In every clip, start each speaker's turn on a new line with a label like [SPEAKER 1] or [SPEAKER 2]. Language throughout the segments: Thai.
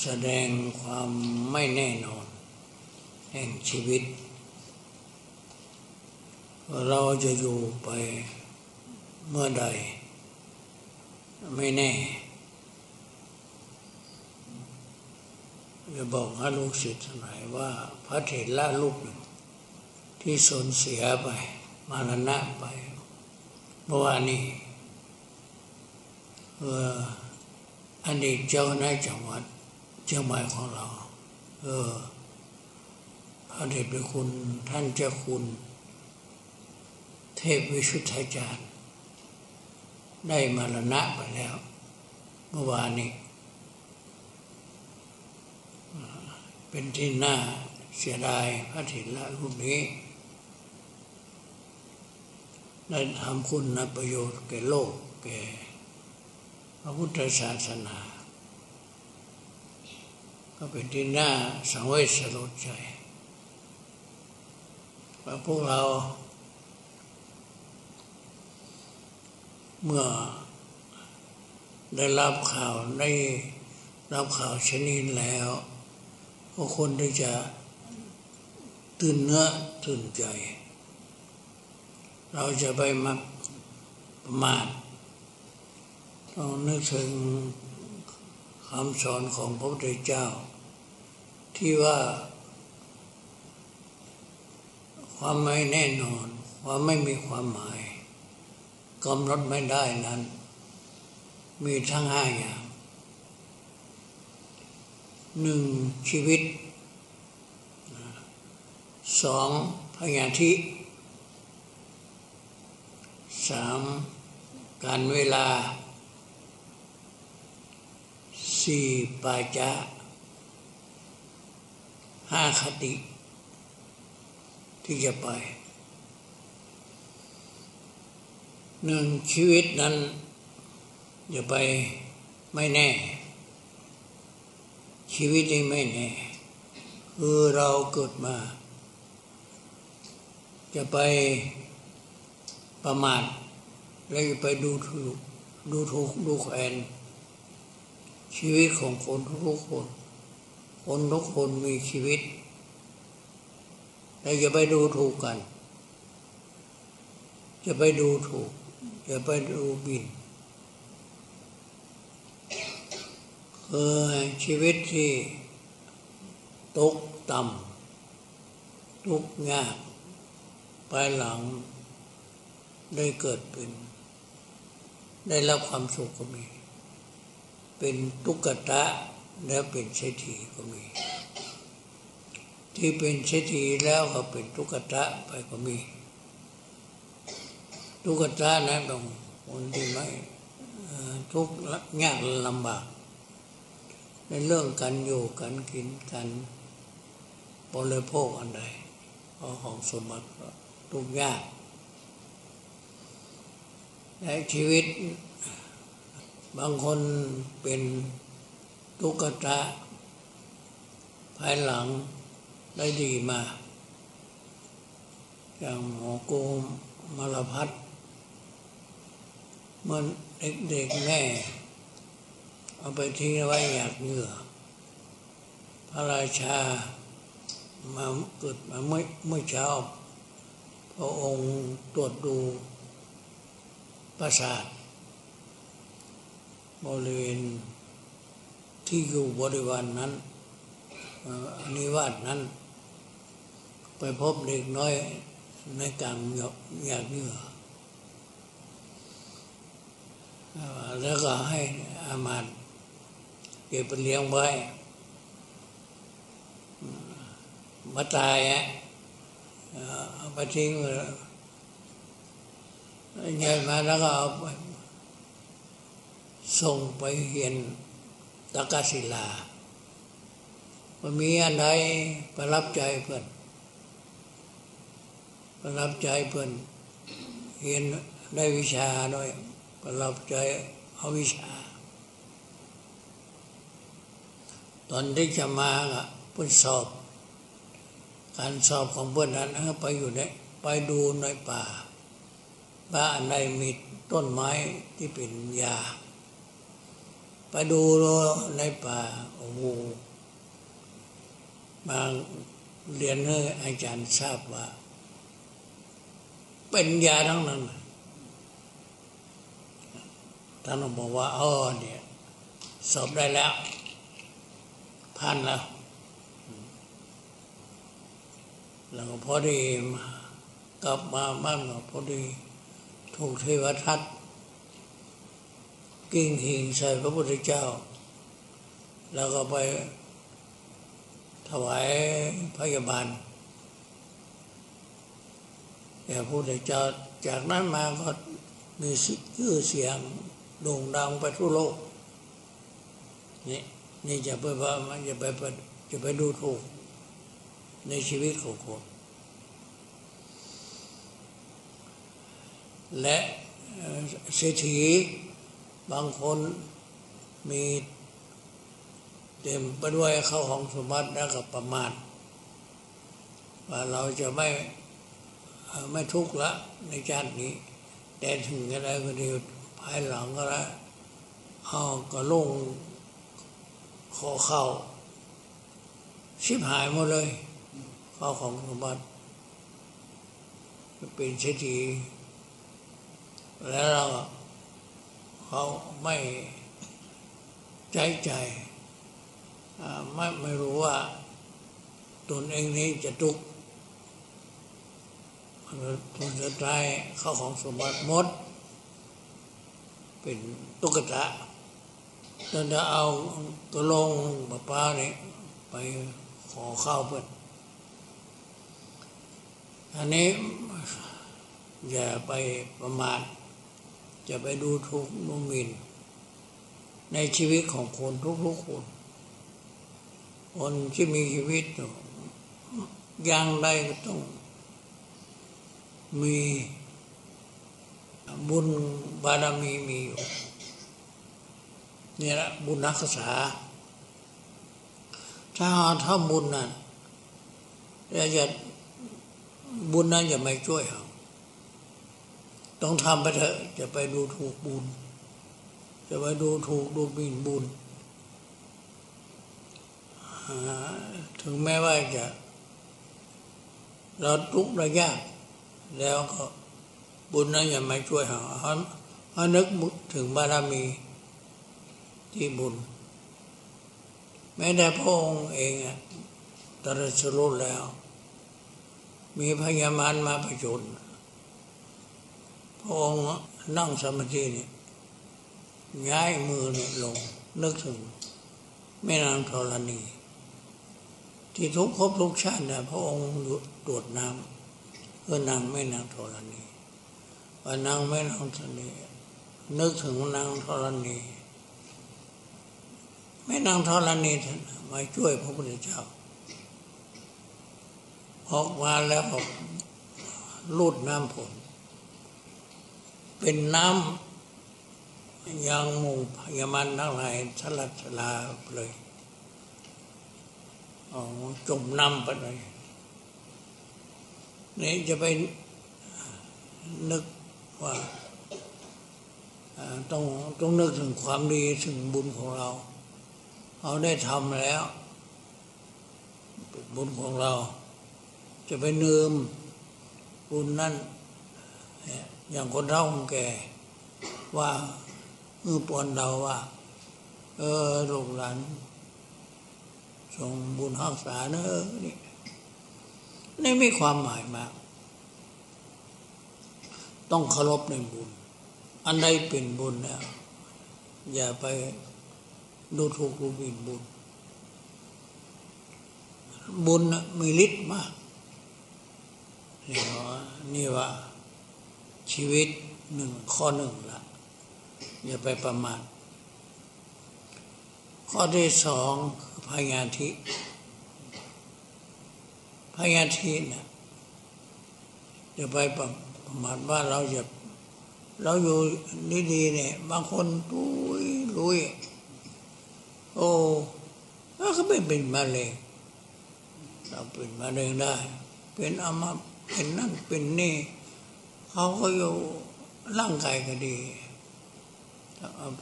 [SPEAKER 1] แสดงความไม่แน่นอน แห่งชีวิต เราจะอยู่ไปเมื่อใด ไม่แน่จะบอกให้ลูกศิษย์ทั้งหลายว่าพระเถระลูกหนึ่ง ที่สูญเสียไป มารณะไปเมื่อวานนี้เอออดีตเจ้าหน้าจังหวัด ชียงใหม่ของเรา เออพระเดชพระคุณท่านเจ้าคุณ เทพวิชุทธาจารย์ ได้มรณะไปแล้ว เมื่อวานนี้ เป็นที่น่าเสียดายพระถิละรูปนี้ ได้ทำคุณนประโยชน์แก่โลกแก่พระพุทธศาสนา ก็เป็นที่น่าสังเวชสลดใจว่าพวกเรา เมื่อได้รับข่าวได้รับข่าวชนิดแล้วก็คนที่จะตื่นเนื้อตื่นใจ เราจะไปมาประมาทต้องนึกถึงคำสอนของพระพุทธเจ้า ที่ว่า ความไม่แน่นอน ความไม่มีความหมายกำหนดไม่ได้นั้น มีทั้งห้าอย่างหนึ่งชีวิตสองพยาธิสามการเวลาสี่ปาจา ห้าคติ ที่จะไปหนึ่งชีวิตนั้นอย่าไปไม่แน่ ชีวิตนี้ไม่แน่ คือเราเกิดมา จะไปประมาทแล้วไปดูถูกดูถูกดูแคลนชีวิตของคนทุกคน คนทุกคนมีชีวิตแต่อย่าไปดูถูกกัน จะไปดูถูกอย่าไปดูบินคือชีวิตที่ตกต่ำทุกยากภายหลังได้เกิดเป็น ได้รับความสุขก็มี เป็นตุกตะ แล้วเป็นเศรษฐีก็มี ที่เป็นเศรษฐีแล้วก็เป็นตุกตะไปก็มีทุกตานะต้องคนที่ไม่ทุกข์ยากลำบาก ในเรื่องการอยู่การกินการบริโภคอันใดของสมบัติทุกยากในชีวิตบางคนเป็น ทุกตาภายหลังได้ดีมา อย่างหมอโกมมรพัฒมันเด็กๆแม่ เอาไปทิ้งไว้อยากเหงื่อ พระราชามาเกิดมาเมื่อเมื่อเช้า พระองค์ตรวจดูประสาทบริเวณ ที่อยู่บริวารนนั้นนิวาสนั้น ไปพบเด็กน้อยในกลางอยากเหงื่อแล้วก็ให้อามาตเก็บไปเลี้ยงไว้ มาตายอะเอาไปทิ้งใหญ่มาแล้วก็เอาไปส่งไปเรียน ตะกศิลา มันมีอันใดประรับใจเพื่อนประรับใจเพื่อนเรียนได้วิชาหน่อยประรับใจเอาวิชา ตอนที่จะมาเพิ่นสอบ การสอบของเพื่อนนั้นไปอยู่ในไปดูในป่าว่าอันใดมีต้นไม้ที่เป็นยา ไปดูในป่าโอ้โหมาเรียนให้อาจารย์ทราบว่า เป็นยาทั้งนั้นท่านบอกว่าอ๋อเนี่ยสอบได้แล้วผ่านแล้วแล้วพอดีกลับมาบ้านก็พอดีถูกเทวทัต กิ้งหิงใส่พระพุทธเจ้า แล้วก็ไปถวายพยาบาลแก่พระพุทธเจ้าจากนั้นมาก็มีชื่อเสียงโด่งดังไปทั่วโลกนี่นี่จะไปว่ามันจะไปจะไปดูถูก ในชีวิตของคนและเศรษฐี บางคนมีเต็มไปด้วยเข้าของสมบัติแล้วก็ประมาทว่าเราจะไม่ไม่ทุกข์ละในชาตินี้ แต่ถึงจะได้ก็ดีภายหลังก็แล้วเอาก็ลงขอเข้า ชิบหายหมดเลยข้าของสมบัติเป็นเศรษฐีแล้วเรา เขาไม่ใจใจไม่ไม่รู้ว่าตนเองนี้จะทุกข์ผลสุดท้ายเข้าของสมบัติมด เป็นตุ๊กตาจนจะเอาตัวลงมะพร้าวนี่ยไปขอข้าวเพื่อนอันนี้อย่าไปประมาท จะไปดูทุกนุ่มมิน ในชีวิตของคนทุกๆคน คนที่มีชีวิตอย่างใดก็ต้อง มีบุญบารมีมีอยู่นี่แหละบุญนักษา ถ้าถ้าบุญนั้นจะบุญนั้นจะไม่ช่วยเรา ต้องทำไปเถอะจะไปดูถูกบุญจะไปดูถูกดูหมิ่นบุญถึงแม้ว่าจะเราทุกข์ระยากแล้วก็บุญนั้นยังไม่ช่วยเราเขานึกถึงบารมีที่บุญ แม้แต่พระองค์เองตรัสรู้แล้ว มีพญามารมาประจุน พระองค์นั่งสมาธิเนี่ยย้ายมือเนี่ยลง นึกถึงแม่นางธรณี ที่ทุกภพทุกชาติเนี่ยพระองค์ตรวจน้ำเพื่อนางแม่นางธรณีว่านางแม่นางธรณีนึกถึงนางธรณีแม่นางธรณีท่านมาช่วยพระพุทธเจ้า ออกมาแล้วลูดน้ำผล เป็นน้ำยางมูพยามันทั้งหลายสลัดสลาเลยจมน้ำไปเลยนี่จะไปนึกว่าต้องต้องนึกถึงความดีถึงบุญของเรา เราได้ทำแล้วบุญของเรา จะไปเนืมบุญนั้นอย่างคนเฒ่าคนแก่ ว่ามือปวนเราว่า เออลูกหลานส่งบุญรักษาเนอะนี่นี่มีความหมายมาก ต้องเคารพในบุญ อันใดเป็นบุญเนี่ยอย่าไปดูถูกดูหมิ่นบุญ บุญมีฤทธิ์มากนี่ว่า ชีวิตหนึ่งข้อหนึ่งละอย่าไปประมาทข้อที่สองคือพยาธิพยาธิเนี่ยอย่าไปประมาทว่าเราจะเราอยู่ดีๆเนี่ยบางคนตุยลุยโอ้แล้วก็ไม่เป็นมาเลยเราเป็นมะเร็งได้ เป็นอามาเป็นนั่นเป็นนี่ เขาก็อยู่ร่างกายก็ดีเอาไป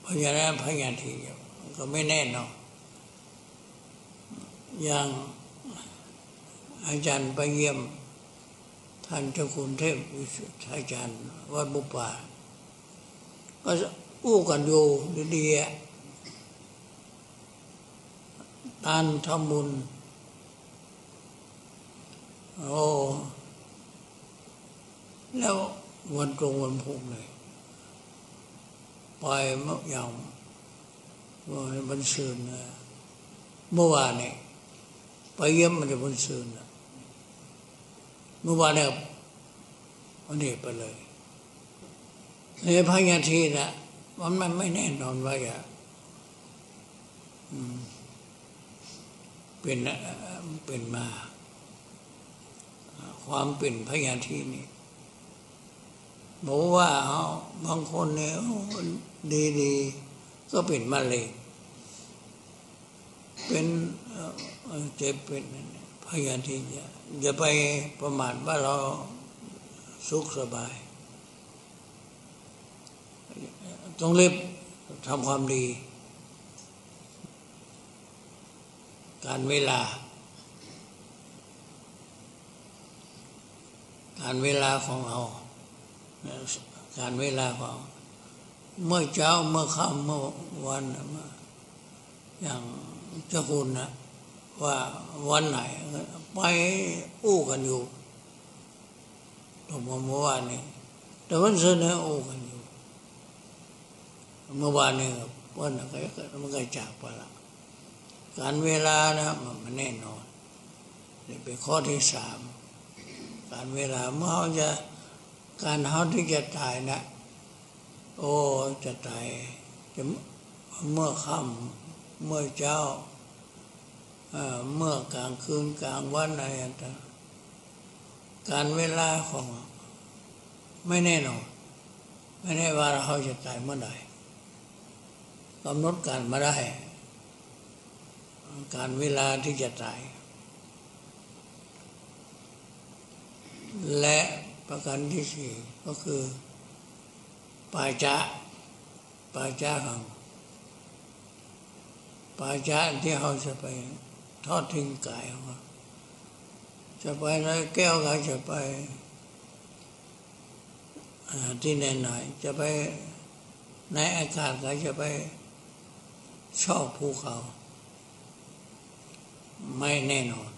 [SPEAKER 1] เพราะฉะนั้นพยาธิก็ไม่แน่นอนอย่างอาจารย์ไปเยี่ยมท่านเจ้าคุณเทพวิสุทธาจารย์วัดบุปผาก็อู้กันอยู่ดีๆตานทำบุญโอ้ แล้ววันตรงวันพุธเลย ไปเมื่อยางวันบันซืนเมื่อวานเนี่ยไปเยี่ยมมันจะบันซืนเมื่อวานเนี่ยวันนี้ไปเลยในพญาทีนะมันมันไม่แน่นอนว่าจะเป็นเป็นมา ความเป็นพญาทีนี่ บอกว่าเขาบางคนเนี่ยดีๆ ก็เป็นมะเร็งเป็นเจ็บเป็นพยานที่จะไปประมาทว่าเราสุขสบายต้องรีบทำความดี การเวลา การเวลาของเรา การเวลาของเมื่อเช้าเมื่อค่ำเมื่อวันอย่างเจ้าคุณนะว่าวันไหน ไปอู้กันอยู่ตรงเมื่อวานนี้แต่วันเสาร์เนี่ยอู้กันอยู่เมื่อวานนี้วันก็มันก็จากไปละการเวลานะมันแน่นอนนี่เป็นข้อที่สามการเวลาเมื่อเขาจะ การเขาที่จะตายนะ โอ้จะตายจะเมื่อค่ำเมื่อเช้าเมื่อกลางคืนกลางวันอะไรต่างการเวลาของไม่แน่นอนไม่แน่ว่าเราจะตายเมื่อใดกำหนดการมาได้ การเวลาที่จะตาย และ ประการที่สี่ก็คือปาจาปาจาของปาจาที่เขาจะไปทอดทิ้งกายของเขาจะไปในแก้วก็จะไปที่ไหนหนจะไปในอากาศก็จะไปชอบภูเขา ไม่แน่นอน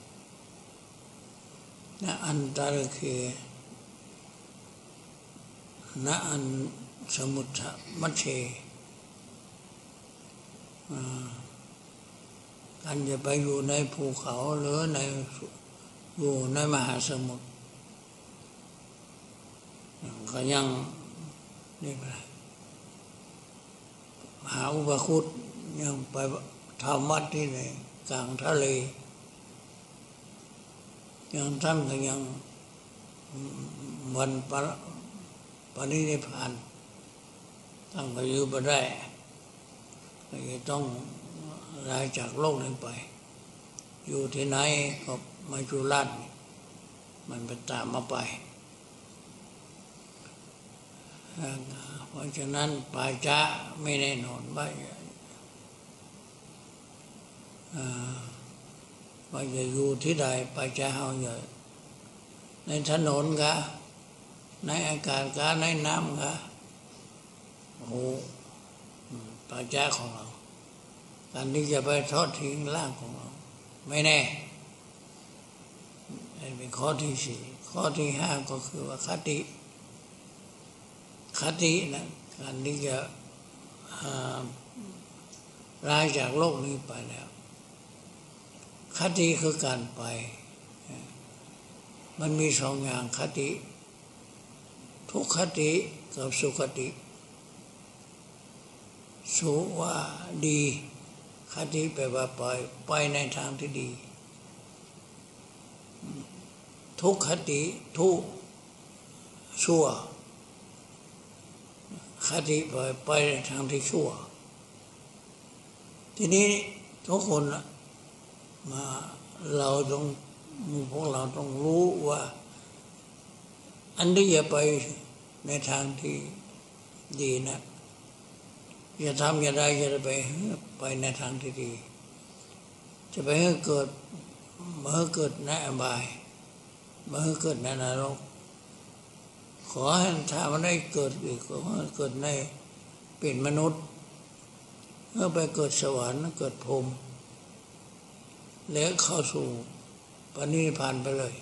[SPEAKER 1] นะอันตรคือ ณอันสมุทรมัชเชการจะไปอยู่ในภูเขาหรือในอยู่ในมหาสมุทรก็ยังนี่ไปมหาอุปคุตยังไปทำวัดที่ไหนกลางทะเล ยังท่านก็ยังวันป ปณินิพานตั้งไปอยู่ไปได้ก็ต้องลายจากโลกนี้ไป อยู่ที่ไหนก็มาจุลัดมันไปตามมาไป เพราะฉะนั้นปาจะไม่แน่นอนว่าว่าจะอยู่ที่ใดปาจะเฮาอยู่ในถนนกะ ในอากาศกาในน้ำกะโอ้ปาจาของเราการที่จะไปทอดทิ้งร่างของเรา ไม่แน่เป็นข้อที่สี่ข้อที่ห้าก็คือว่าคติคตินะการที่จะลาจากโลกนี้ไปแล้ว คติคือการไป มันมีสองอย่างคติ ทุกขติกับสุขติ สุว่าดีคติแปลว่าไปไปในทางที่ดี ทุกขติทุกชั่วคติไปไปในทางที่ชั่ว ทีนี้ทุกคนมาเราต้องพวกเราต้องรู้ว่า อันนี้อย่าไป ในทางที่ดีนะอย่าทำอย่าได้อย่าไปไปในทางที่ดี จะไปให้เกิดเมาให้เกิดในอบายเมาให้เกิดในนรก ขอให้ถ้ามันได้เกิดอีกขอให้เกิดในเป็นมนุษย์เมื่อไปเกิดสวรรค์เกิดพรมแล้วเข้าสู่ปณิพานไปเลย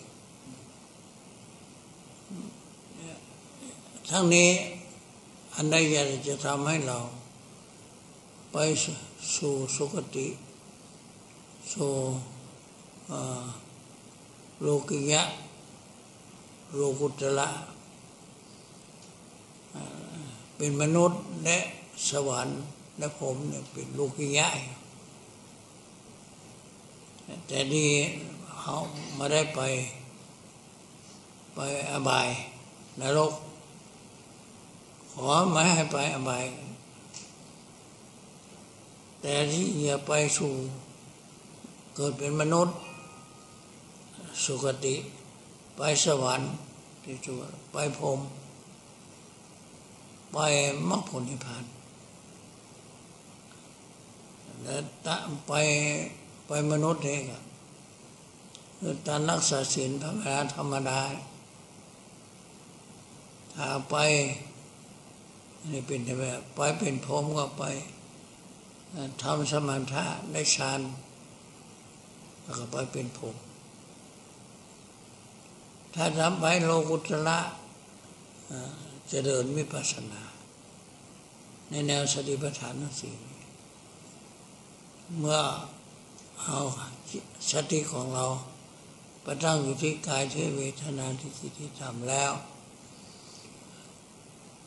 [SPEAKER 1] ทั้งนี้อันใดอยากจะทำให้เรา ไปสู่สุคติ สู่โลกิยะ โลกุตละ เป็นมนุษย์และสวรรค์และผมเนี่ยเป็นโลกิยะ แต่ดีเขามาได้ไป ไปอบายนรก ขอไม่ให้ไปอบายแต่ที่อย่าไปสู่เกิดเป็นมนุษย์ สุคติ ไปสวรรค์ที่จุไปพรมไปมรรคผลนิพพานแล้วไปไปมนุษย์เองคือการรักษาศีลธรรมดาธรรมดาถ้าไป นี่เป็นแบบไปเป็นพรมก็ไปทำสมาธิได้ฌานแล้วก็ไปเป็นพรมถ้าทำไปโลกุตละจะเดินวิปัสสนา ในแนวสติปัฏฐานทั้งสี่เมื่อเอาสติของเราประตั้งอยู่ที่กายที่เวทนาที่จิตที่ทำแล้ว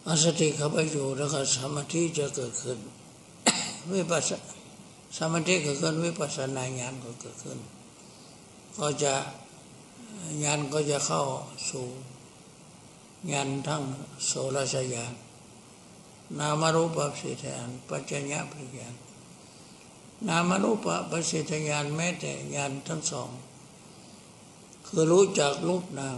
[SPEAKER 1] อาสติเข้าไปอยู่แล้วก็สมาธิจะเกิดขึ้นวิปัสสมาธิเกิดขึ้นวิปัสสนาญาณก็เกิดขึ้น ก็จะญาณก็จะเข้าสู่ญาณทั้งโสรสญาณนามรูปสิทธานปัจจญาปิญาณนามรูปปสิทญาณแม้แต่ญาณทั้งสอง คือรู้จักรูปนาม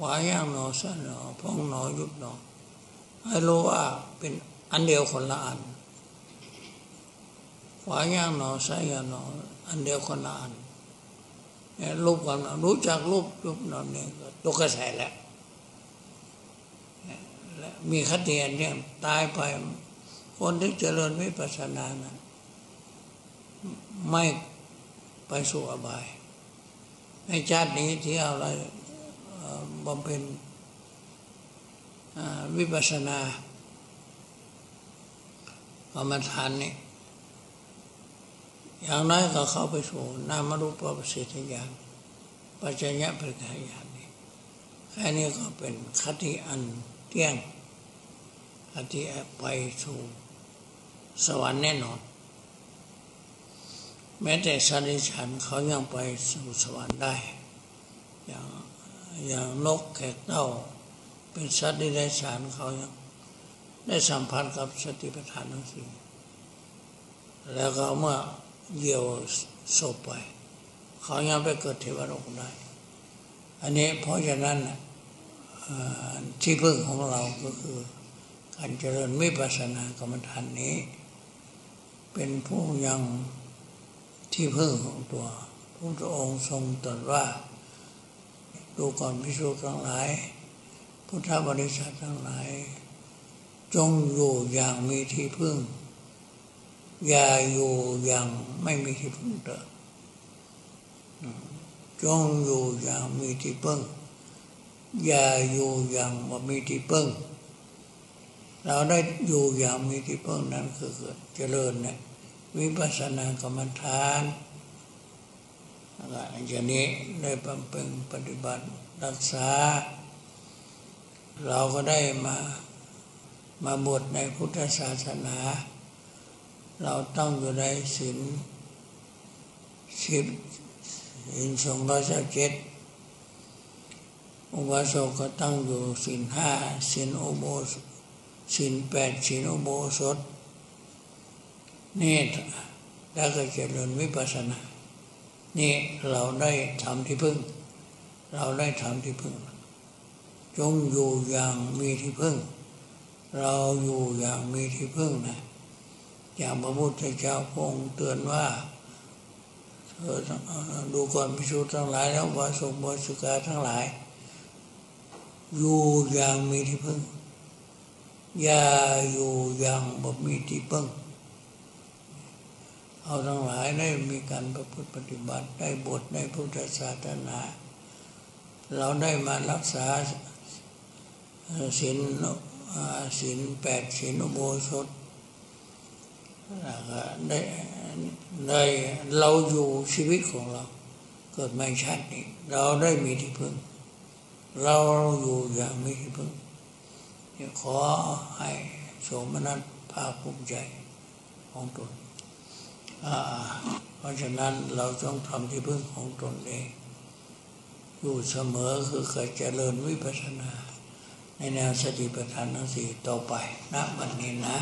[SPEAKER 1] วาย่างหนอสั้นหนอพองหนอยุบหนอให้รู้ว่าเป็นอันเดียวคนละอันวาย่างหนอสั้นหนออันเดียวคนละอันรูปความรู้จักรูปรูปนอนเนี่ยตกกระแสแล้วมีคติอันนี้ตายไปคนที่เจริญวิปัสสนานะไม่ไปสู่อบายในชาตินี้ที่เอาอะไร บำเพ็ญวิปัสสนากรรมฐานนี่อย่างน้อยก็เข้าไปสู่นามรูปปัสสิทญาณปัจจญะปริกายานนี่แค่นี้ก็เป็นคติอันเที่ยงคติไปสู่สวรรค์แน่นอน แม้แต่สัตว์ดิฉันเขายังไปสู่สวรรค์ได้อย่าง อย่างนกแขกเต้าเป็นสัตว์ที่ไดิฉันเขายังได้สัมพันธ์กับสติปัฏฐานทั้งสี่แล้วก็เมื่อเยี่ยวศพไปเขายังไปเกิดเทวโลกได้ อันนี้เพราะฉะนั้นที่พึ่งของเราก็คือ การเจริญวิปัสสนากรรมฐานนี้ เป็นผู้ยังที่พึ่งของตัวพระองค์ทรงตรัสว่า ดูก่อนพิสูจน์ทั้งหลาย พุทธบริษัททั้งหลาย จงอยู่อย่างมีที่พึ่ง อย่าอยู่อย่างไม่มีที่พึ่งเถอะจงอยู่อย่างมีที่พึ่ง อย่าอยู่อย่างว่มีที่พึ่ง เราได้อยู่อย่างมีที่พึ่งนั้นคือเจริญเนี่ยวิปัสสนากรรมฐาน อย่างนี้ได้บำเพ็ญปฏิบัติรักษา เราก็ได้มามาบวชในพุทธศาสนา เราต้องอยู่ในศีลสิบศีลสองร้อยสิบเจ็ดอุบาสกก็ตั้งอยู่ศีลห้าศีลอุโบสถศีลแปดศีลอุโบสถนี่แล้วก็เจริญวิปัสสนา นี่เราได้ทำที่พึ่ง เราได้ทำที่พึ่ง จงอยู่อย่างมีที่พึ่ง เราอยู่อย่างมีที่พึ่งนะอย่างพระพุทธเจ้าพงเตือนว่าเธอดูก่อนพิสูจทั้งหลายแล้ววาสุบาสุกาทั้งหลาย อยู่อย่างมีที่พึ่ง อย่าอยู่อย่างบ่มีที่พึ่ง เอาทั้งหลายได้มีการประพฤติปฏิบัติได้บทในพุทธศาสนา เราได้มารักษาศีลศีลแปดศีลอุโบสถได้ได้เราอยู่ชีวิตของเรา เกิดไม่ชาตินี้ เราได้มีที่พึ่ง เราอยู่อย่างมีที่พึ่งขอให้สมนัสภาคภูมิใจของตน เพราะฉะนั้นเราต้องทำที่พึ่งของตนเอง อยู่เสมอคือเคยเจริญวิปัสสนา ในแนวสติปัฏฐานทั้งสี่ต่อไปนะบัดนี้นะ